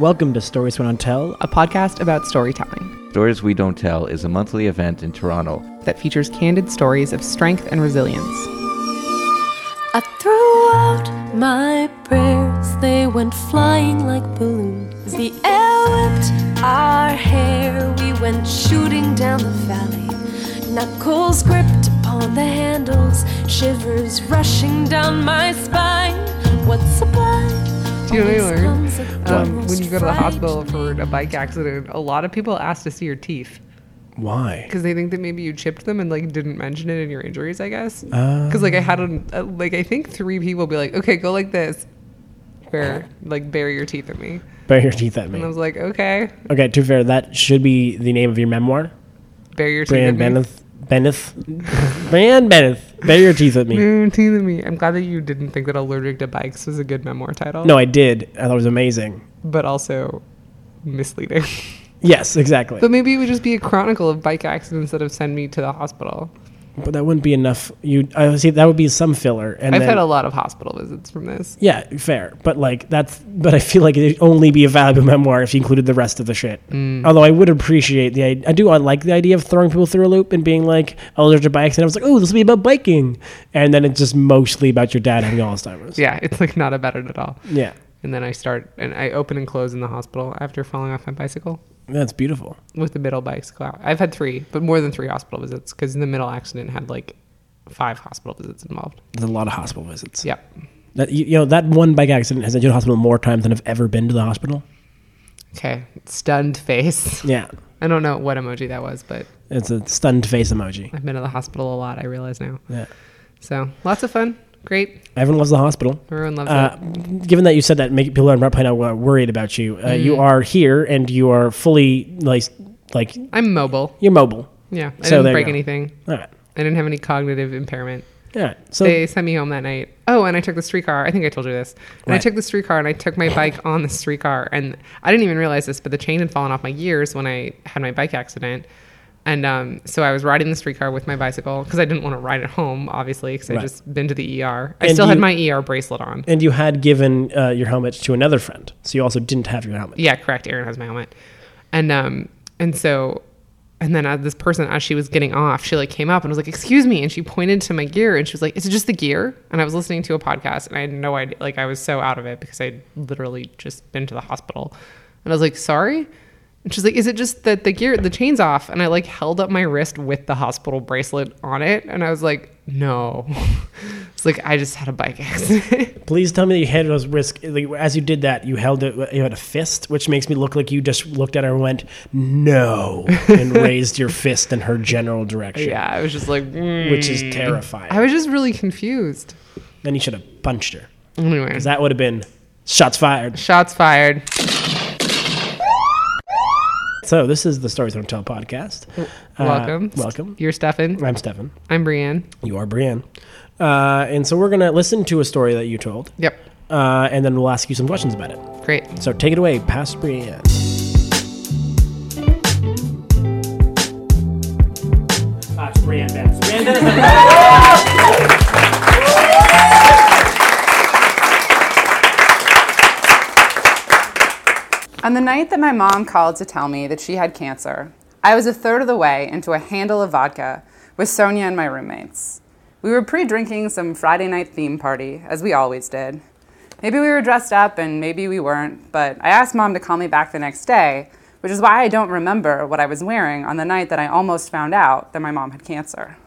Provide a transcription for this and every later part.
Welcome to Stories We Don't Tell. a podcast about storytelling Stories We Don't Tell is a monthly event in Toronto. that features candid stories of strength and resilience. I threw out my prayers, they went flying like balloons. The air whipped our hair, we went shooting down the valley. Knuckles gripped upon the handles, shivers rushing down my spine. What's sublime? Do you know what I learned? Um, when you go to the hospital for a bike accident, a lot of people ask to see your teeth Why? because they think that maybe you chipped them and like didn't mention it in your injuries. I guess because like I had a, a like I think three people be like, okay, go like this, where like bury your teeth at me, Bare your teeth at me. and I was like, okay, Okay, to fair, that should be the name of your memoir. bury your teeth Brian at me. Benneth. Benneth. Brian Benneth. Bare your teeth at me. Your teeth at me. I'm glad that you didn't think that allergic to bikes was a good memoir title. No, I did. I thought it was amazing. but also misleading. Yes, exactly. but maybe it would just be a chronicle of bike accidents that have sent me to the hospital. But that wouldn't be enough. You, I see that would be some filler. And I've then, had a lot of hospital visits from this. yeah, fair. But like that's. But I feel like it'd only be a valuable memoir if you included the rest of the shit. Mm. Although I would appreciate the. I do. I like the idea of throwing people through a loop and being like, "Oh, there's a bike," and I was like, "Oh, this will be about biking," and then it's just mostly about your dad having Alzheimer's. Yeah, it's like not about it at all. Yeah, And then I start and I open and close in the hospital after falling off my bicycle that's beautiful. with the middle out. I've had three, but more than three hospital visits because the middle accident had like five hospital visits involved. There's a lot of hospital visits. Yep. That you, you know that one bike accident has been to the hospital more times than I've ever been to the hospital. Okay. Stunned face. Yeah, I don't know what emoji that was, but it's a stunned face emoji. I've been to the hospital a lot. I realize now. Yeah, So lots of fun. Great. everyone loves the hospital. Everyone loves Uh, it. given that you said that, make people are probably not worried about you. Uh, You Mm. are here and you are fully like like I'm mobile. you're mobile. Yeah. I So didn't break anything. All right, I didn't have any cognitive impairment. right. So they sent me home that night. Oh, and I took the streetcar. I think I told you this. And I took the streetcar and I took my bike on the streetcar. And I didn't even realize this, but the chain had fallen off my gears when I had my bike accident. And um, so I was riding the streetcar with my bicycle because I didn't want to ride it home, obviously, because I Right. just been to the ER. I And still had my ER bracelet on. and you had given uh, your helmet to another friend, so you also didn't have your helmet. Yeah, correct. Aaron has my helmet, and um, and so, and then uh, this person, as she was getting off, she like came up and was like, "Excuse me," and she pointed to my gear and she was like, "Is it just the gear?" And I was listening to a podcast and I had no idea. Like I was so out of it because I'd literally just been to the hospital, and I was like, "Sorry." And she's like, "Is it just that the gear, the chain's off?" And I like held up my wrist with the hospital bracelet on it, and I was like, "No." it's like I just had a bike accident. Please tell me that you had those risk. Like, as you did that, you held it. You had a fist, which makes me look like you just looked at her and went, "No," and raised your fist in her general direction. yeah, I was just like, which is "Mm." terrifying. I was just really confused. then you should have punched her, Anyway, because that would have been shots fired. shots fired. So this is the Stories Don't Tell podcast. Uh, welcome. welcome. You're Stefan. I'm Stefan. I'm Brienne. You are Brienne. Uh, and so we're gonna listen to a story that you told, Yep. uh, and then we'll ask you some questions about it. Great. So take it away, past Brienne. Ah, it's Brienne Bennis. Brienne On the night that my mom called to tell me that she had cancer, I was a third of the way into a handle of vodka with Sonia and my roommates. We were pre drinking some Friday night theme party, as we always did. Maybe we were dressed up and maybe we weren't, but I asked mom to call me back the next day, which is why I don't remember what I was wearing on the night that I almost found out that my mom had cancer.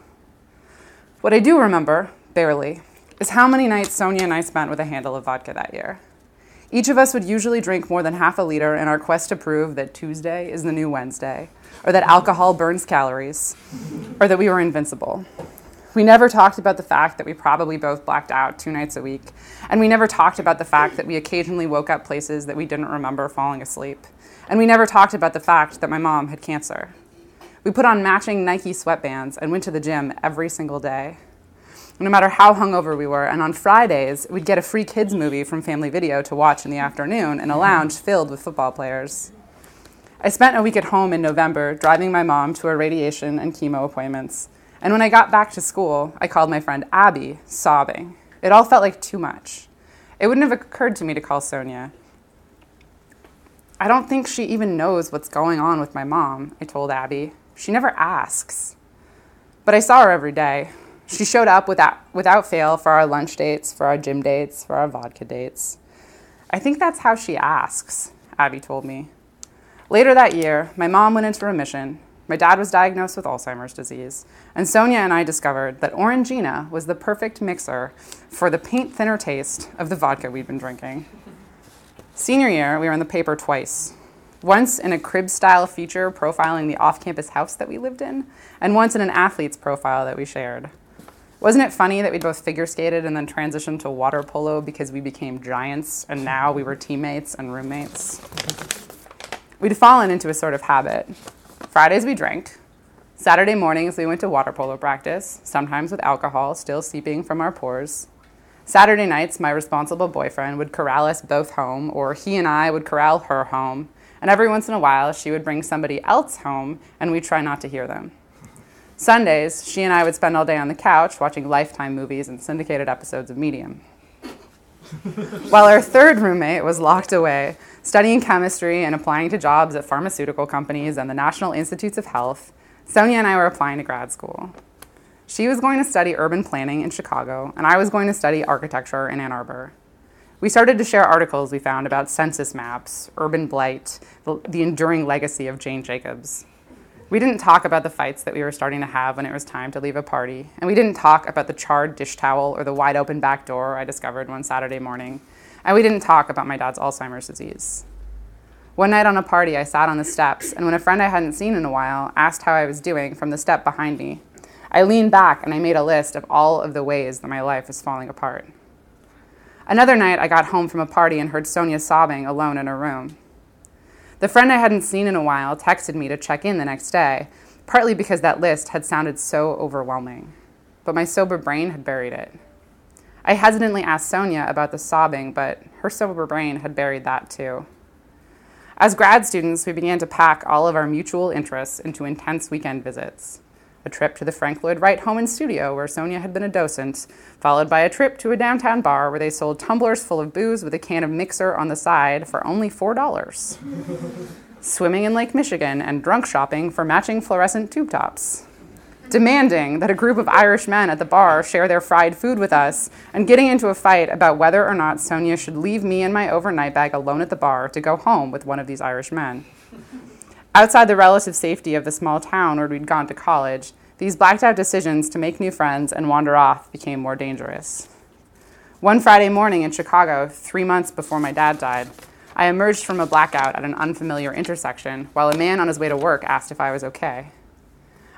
What I do remember, barely, is how many nights Sonia and I spent with a handle of vodka that year. Each of us would usually drink more than half a liter in our quest to prove that Tuesday is the new Wednesday, or that alcohol burns calories, or that we were invincible. We never talked about the fact that we probably both blacked out two nights a week, and we never talked about the fact that we occasionally woke up places that we didn't remember falling asleep, and we never talked about the fact that my mom had cancer. We put on matching Nike sweatbands and went to the gym every single day no matter how hungover we were. And on Fridays, we'd get a free kids movie from Family Video to watch in the afternoon in a mm-hmm. lounge filled with football players. I spent a week at home in November driving my mom to her radiation and chemo appointments. And when I got back to school, I called my friend Abby, sobbing. It all felt like too much. It wouldn't have occurred to me to call Sonia. I don't think she even knows what's going on with my mom, I told Abby. She never asks. But I saw her every day. She showed up without, without fail for our lunch dates, for our gym dates, for our vodka dates. I think that's how she asks, Abby told me. Later that year, my mom went into remission. My dad was diagnosed with Alzheimer's disease, and Sonia and I discovered that Orangina was the perfect mixer for the paint thinner taste of the vodka we'd been drinking. Senior year, we were in the paper twice. Once in a crib style feature profiling the off campus house that we lived in, and once in an athlete's profile that we shared. Wasn't it funny that we both figure skated and then transitioned to water polo because we became giants and now we were teammates and roommates? We'd fallen into a sort of habit. Fridays we drank. Saturday mornings we went to water polo practice, sometimes with alcohol still seeping from our pores. Saturday nights, my responsible boyfriend would corral us both home, or he and I would corral her home. And every once in a while, she would bring somebody else home, and we'd try not to hear them. Sundays, she and I would spend all day on the couch watching Lifetime movies and syndicated episodes of Medium. While our third roommate was locked away, studying chemistry and applying to jobs at pharmaceutical companies and the National Institutes of Health, Sonia and I were applying to grad school. She was going to study urban planning in Chicago, and I was going to study architecture in Ann Arbor. We started to share articles we found about census maps, urban blight, the, enduring legacy of Jane Jacobs. We didn't talk about the fights that we were starting to have when it was time to leave a party, and we didn't talk about the charred dish towel or the wide open back door I discovered one Saturday morning, and we didn't talk about my dad's Alzheimer's disease. One night on a party, I sat on the steps, and when a friend I hadn't seen in a while asked how I was doing from the step behind me, I leaned back and I made a list of all of the ways that my life was falling apart. Another night, I got home from a party and heard Sonia sobbing alone in her room. The friend I hadn't seen in a while texted me to check in the next day, partly because that list had sounded so overwhelming. But my sober brain had buried it. I hesitantly asked Sonia about the sobbing, but her sober brain had buried that too. As grad students, we began to pack all of our mutual interests into intense weekend visits. A trip to the Frank Lloyd Wright home and studio, where Sonia had been a docent, followed by a trip to a downtown bar where they sold tumblers full of booze with a can of mixer on the side for only $4. Swimming in Lake Michigan and drunk shopping for matching fluorescent tube tops. Demanding that a group of Irish men at the bar share their fried food with us, and getting into a fight about whether or not Sonia should leave me and my overnight bag alone at the bar to go home with one of these Irish men. Outside the relative safety of the small town where we'd gone to college, these blacked out decisions to make new friends and wander off became more dangerous. One Friday morning in Chicago, three months before my dad died, I emerged from a blackout at an unfamiliar intersection while a man on his way to work asked if I was okay.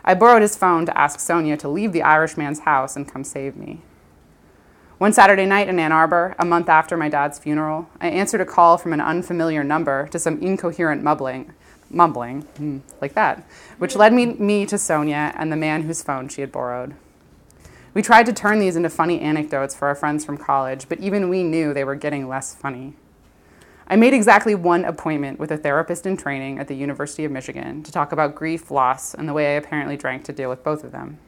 I borrowed his phone to ask Sonia to leave the Irishman's house and come save me. One Saturday night in Ann Arbor, a month after my dad's funeral, I answered a call from an unfamiliar number to some incoherent mumbling mumbling, mm, like that, which led me, me to Sonia and the man whose phone she had borrowed. We tried to turn these into funny anecdotes for our friends from college, but even we knew they were getting less funny. I made exactly one appointment with a therapist in training at the University of Michigan to talk about grief, loss, and the way I apparently drank to deal with both of them.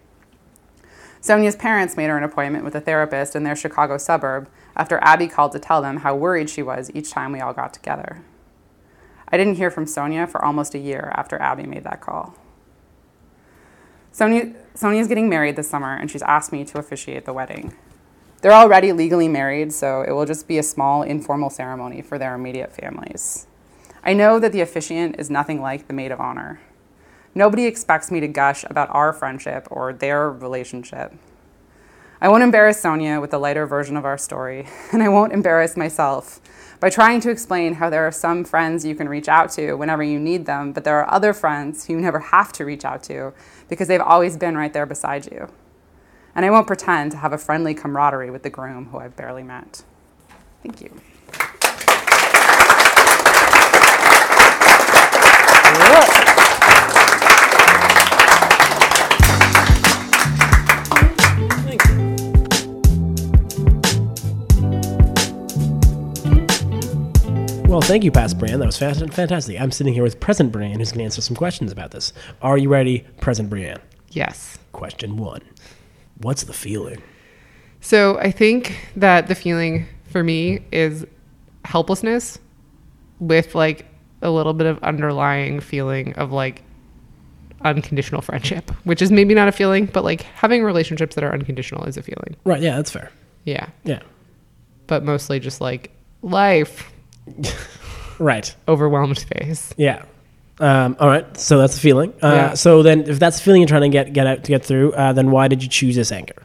Sonia's parents made her an appointment with a therapist in their Chicago suburb after Abby called to tell them how worried she was each time we all got together. I didn't hear from Sonia for almost a year after Abby made that call. Sonia, Sonia's getting married this summer, and she's asked me to officiate the wedding. They're already legally married, so it will just be a small, informal ceremony for their immediate families. I know that the officiant is nothing like the maid of honor. Nobody expects me to gush about our friendship or their relationship. I won't embarrass Sonia with the lighter version of our story, and I won't embarrass myself by trying to explain how there are some friends you can reach out to whenever you need them, but there are other friends who you never have to reach out to because they've always been right there beside you. And I won't pretend to have a friendly camaraderie with the groom who I've barely met. Thank you. Well, thank you, past Brian. That was fast fantastic. I'm sitting here with present Brian, who's going to answer some questions about this. Are you ready, present Brian? Yes. Question one What's the feeling? So I think that the feeling for me is helplessness with like a little bit of underlying feeling of like unconditional friendship, which is maybe not a feeling, but like having relationships that are unconditional is a feeling. Right. Yeah, that's fair. Yeah. Yeah. But mostly just like life Right. overwhelmed face. Yeah. Um, all right. So that's the feeling. Uh, Yeah. So then, if that's the feeling you're trying to get get out to get through, uh, then why did you choose this anchor?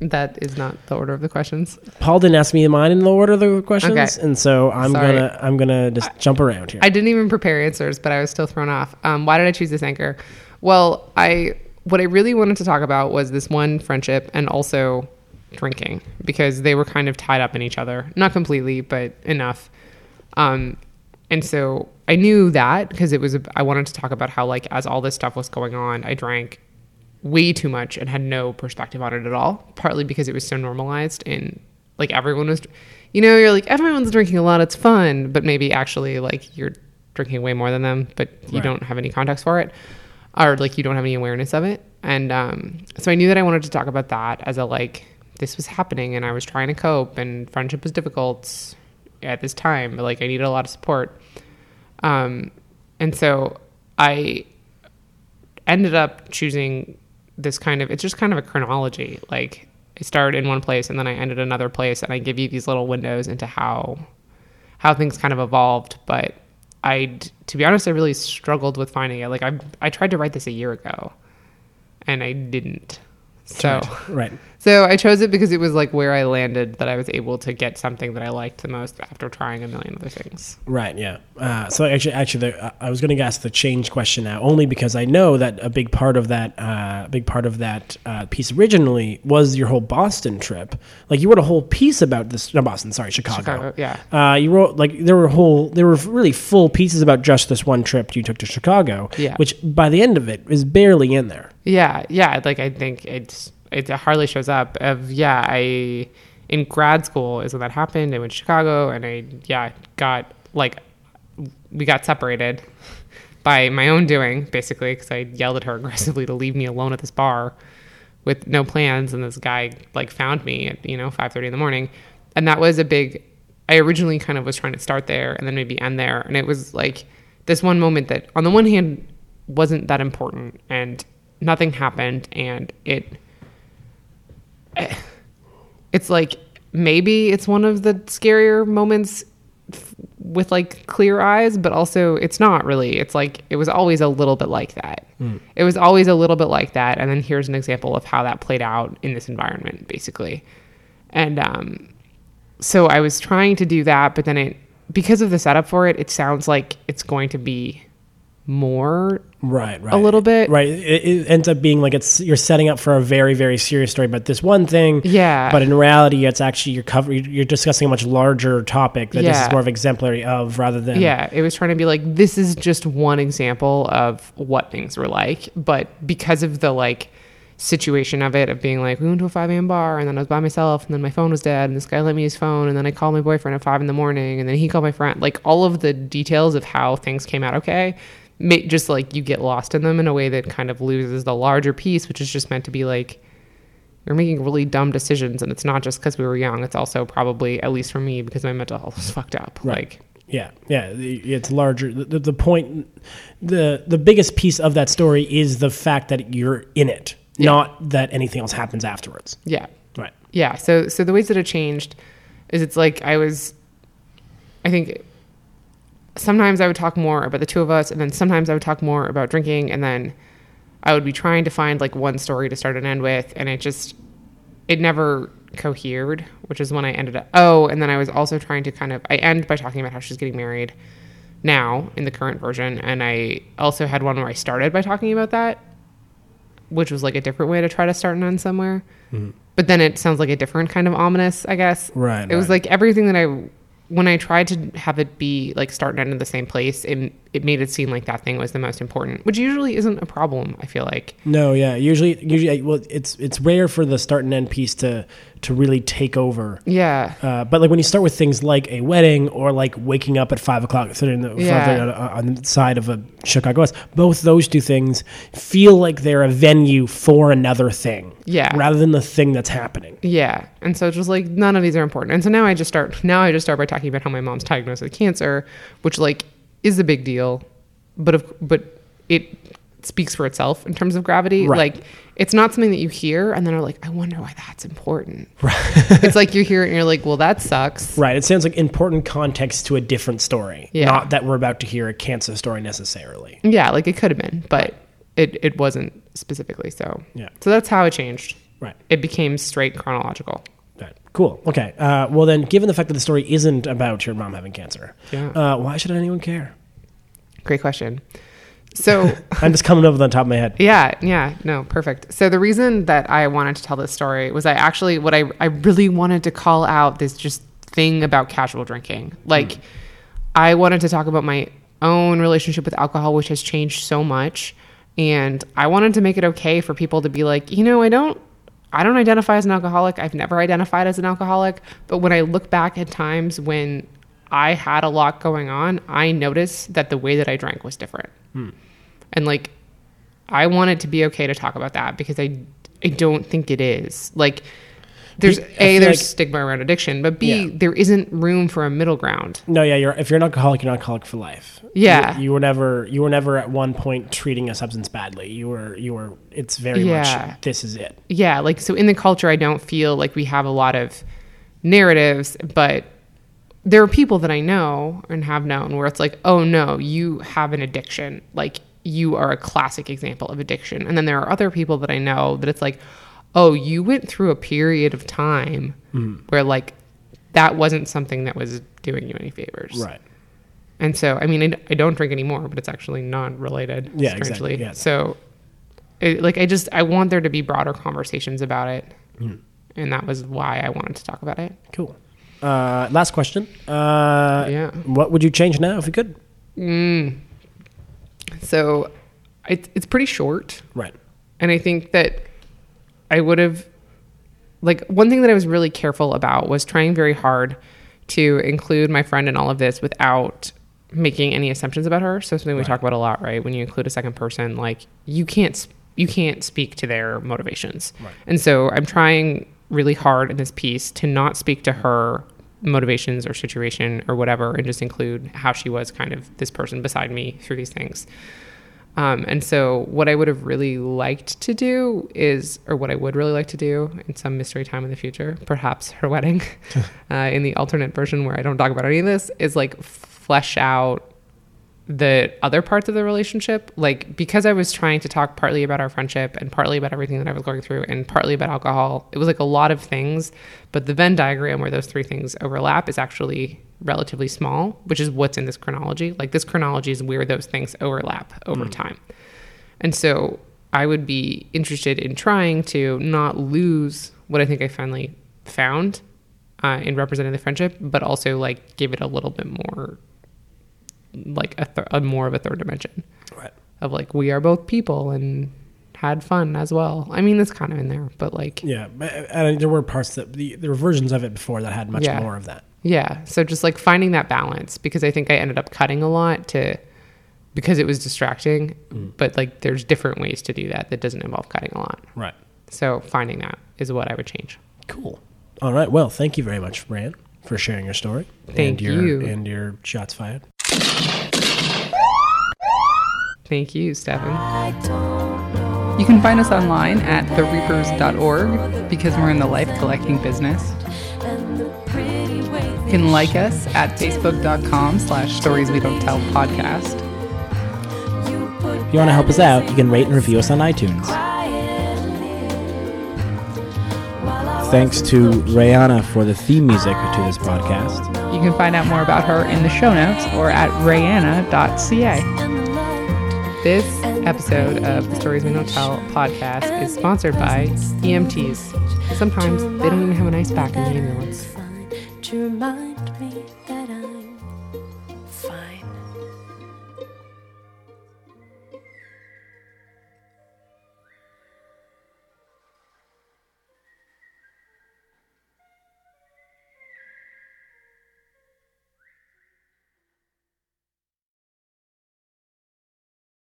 That is not the order of the questions. Paul didn't ask me mine in the order of the questions, Okay. and so I'm Sorry. gonna I'm gonna just jump around here. I didn't even prepare answers, but I was still thrown off. Um, why did I choose this anchor? Well, I what I really wanted to talk about was this one friendship and also drinking because they were kind of tied up in each other, not completely, but enough. Um, and so I knew that because it was a, I wanted to talk about how like as all this stuff was going on, I drank way too much and had no perspective on it at all. Partly because it was so normalized and like everyone was, you know, you're like everyone's drinking a lot, it's fun, but maybe actually like you're drinking way more than them, but you Right. don't have any context for it, or like you don't have any awareness of it. And um, so I knew that I wanted to talk about that as a like this was happening and I was trying to cope and friendship was difficult at this time. Like I needed a lot of support. Um, and so I ended up choosing this kind of it's just kind of a chronology like i started in one place and then i ended another place and i give you these little windows into how how things kind of evolved but I to be honest i really struggled with finding it like i i tried to write this a year ago and i didn't so right. So I chose it because it was like where I landed that I was able to get something that I liked the most after trying a million other things. Right. Yeah. Uh, so actually, actually, the, I was going to ask the change question now, only because I know that a big part of that, uh, big part of that uh, piece originally was your whole Boston trip. Like you wrote a whole piece about this. No, Boston. Sorry, Chicago. Chicago, yeah. Uh, you wrote like there were whole, there were really full pieces about just this one trip you took to Chicago. Yeah. Which by the end of it is barely in there. Yeah, yeah. Like I think it's it hardly shows up. Of yeah, I in grad school is when that happened. I went to Chicago, and I yeah got like we got separated by my own doing basically because I yelled at her aggressively to leave me alone at this bar with no plans, and this guy like found me at you know five thirty in the morning, and that was a big. I originally kind of was trying to start there and then maybe end there, and it was like this one moment that on the one hand wasn't that important and nothing happened and it it's like maybe it's one of the scarier moments f- with like clear eyes but also it's not really. It's like it was always a little bit like that. It was always a little bit like that and then here's an example of how that played out in this environment basically. And um so i was trying to do that but then it because of the setup for it it sounds like it's going to be more Right, right. A little bit. Right. It, it ends up being like it's you're setting up for a very, very serious story about this one thing. Yeah. But in reality, it's actually you're covering you're discussing a much larger topic that this is more of exemplary of rather than Yeah, it was trying to be like this is just one example of what things were like, but because of the like situation of it of being like we went to a 5 a.m. bar and then I was by myself and then my phone was dead and this guy let me his phone and then I called my boyfriend at five in the morning and then he called my friend like all of the details of how things came out okay just like you get lost in them in a way that kind of loses the larger piece which is just meant to be like you're making really dumb decisions and it's not just because we were young. It's also probably at least for me because my mental health was fucked up. Like Yeah, yeah, it's larger. The, the, the point, the the biggest piece of that story is the fact that you're in it, not that anything else happens afterwards. yeah. Right. yeah. So so the ways that it changed is it's like i was i think sometimes i would talk more about the two of us and then sometimes i would talk more about drinking and then i would be trying to find like one story to start and end with and it just it never cohered which is when i ended up oh and then i was also trying to kind of i end by talking about how she's getting married now in the current version and i also had one where i started by talking about that which was like a different way to try to start and end somewhere. Mm-hmm. But then it sounds like a different kind of ominous i guess. Right, it was like everything that i when i tried to have it be like start and end in the same place it, it made it seem like that thing was the most important which usually isn't a problem i feel like No, yeah. Usually, usually, well, it's it's rare for the start and end piece to to really take over. yeah Uh, but like when you start with things like a wedding or like waking up at five o'clock sitting in the, Yeah. on, on the side of a Chicago bus, both those two things feel like they're a venue for another thing, Yeah. rather than the thing that's happening. Yeah. And so it's just like none of these are important. And so now I just start now I just start by talking about how my mom's diagnosed with cancer, which like is a big deal, but of, but it speaks for itself in terms of gravity. Right. Like it's not something that you hear and then are like, I wonder why that's important. it's like you hear it and you're like, well, that sucks. Right. It sounds like important context to a different story. Yeah. Not that we're about to hear a cancer story necessarily. Yeah, like it could have been, but it, it wasn't specifically so. Yeah. So that's how it changed. Right. It became straight chronological. Right. Cool. Okay. Uh, well, then, given the fact that the story isn't about your mom having cancer, Yeah. uh, why should anyone care? Great question. So I'm just coming up with it on top of my head. Yeah, yeah, no, perfect. So the reason that I wanted to tell this story was I actually what I I really wanted to call out this just thing about casual drinking. Like I wanted to talk about my own relationship with alcohol which has changed so much and I wanted to make it okay for people to be like, "You know, I don't I don't identify as an alcoholic. I've never identified as an alcoholic, but when I look back at times when I had a lot going on, I noticed that the way that I drank was different." Hmm. And like I want it to be okay to talk about that because I I don't think it is. Like there's I A there's like- stigma around addiction, but B Yeah. there isn't room for a middle ground. No, yeah, you're if you're an alcoholic, you're an alcoholic for life. Yeah. you, you were never you were never at one point treating a substance badly. You were you were. It's very Yeah. much this is it. Yeah, like so in the culture I don't feel like we have a lot of narratives, but there are people that I know and have known where it's like, "Oh no, you have an addiction." Like you are a classic example of addiction. And then there are other people that I know that it's like, "Oh, you went through a period of time where like that wasn't something that was doing you any favors." Right. And so, I mean, I, I don't drink anymore, but it's actually non-related. Yeah, strangely. exactly, yeah. So, it, like, I just I want there to be broader conversations about it, Hmm. and that was why I wanted to talk about it. Cool. Uh, last question. Uh, Yeah. What would you change now if you could? So, it, it's pretty short, Right. and I think that I would have, like, one thing that I was really careful about was trying very hard to include my friend in all of this without making any assumptions about her. So something we talk about a lot, right? When you include a second person, like you can't you can't speak to their motivations. And so I'm trying really hard in this piece to not speak to her motivations or situation or whatever and just include how she was kind of this person beside me through these things. Um, and so, what I would have really liked to do is, or what I would really like to do in some mystery time in the future, perhaps her wedding, uh, in the alternate version where I don't talk about any of this, is like flesh out the other parts of the relationship. Like, because I was trying to talk partly about our friendship and partly about everything that I was going through and partly about alcohol, it was like a lot of things. But the Venn diagram where those three things overlap is actually relatively small, which is what's in this chronology. Like, this chronology is where those things overlap over time. And so I would be interested in trying to not lose what I think I finally found uh, in representing the friendship, but also like give it a little bit more, like a, th- a more of a third dimension Right. of like we are both people and had fun as well. I mean, it's kind of in there, but like Yeah, but- uh, and there were parts that the, there were versions of it before that had much Yeah. more of that. Yeah. So just like finding that balance because I think I ended up cutting a lot to because it was distracting, mm. but like there's different ways to do that that doesn't involve cutting a lot. Right. So finding that is what I would change. Cool. All right. Well, thank you very much, Brian, for sharing your story. Thank and your, you. And your shots fired. Thank you, Stefan. You can find us online at thereapers.org because we're in the life collecting business. You can like us at facebook.com slash stories we don't tell podcast. If you want to help us out, you can rate and review us on iTunes. Thanks to Rihanna for the theme music to this podcast. You can find out more about her in the show notes or at rayanna.ca. This episode of the Stories We Don't Tell podcast is sponsored by EMTs. Sometimes they don't even have an ice pack in the ambulance.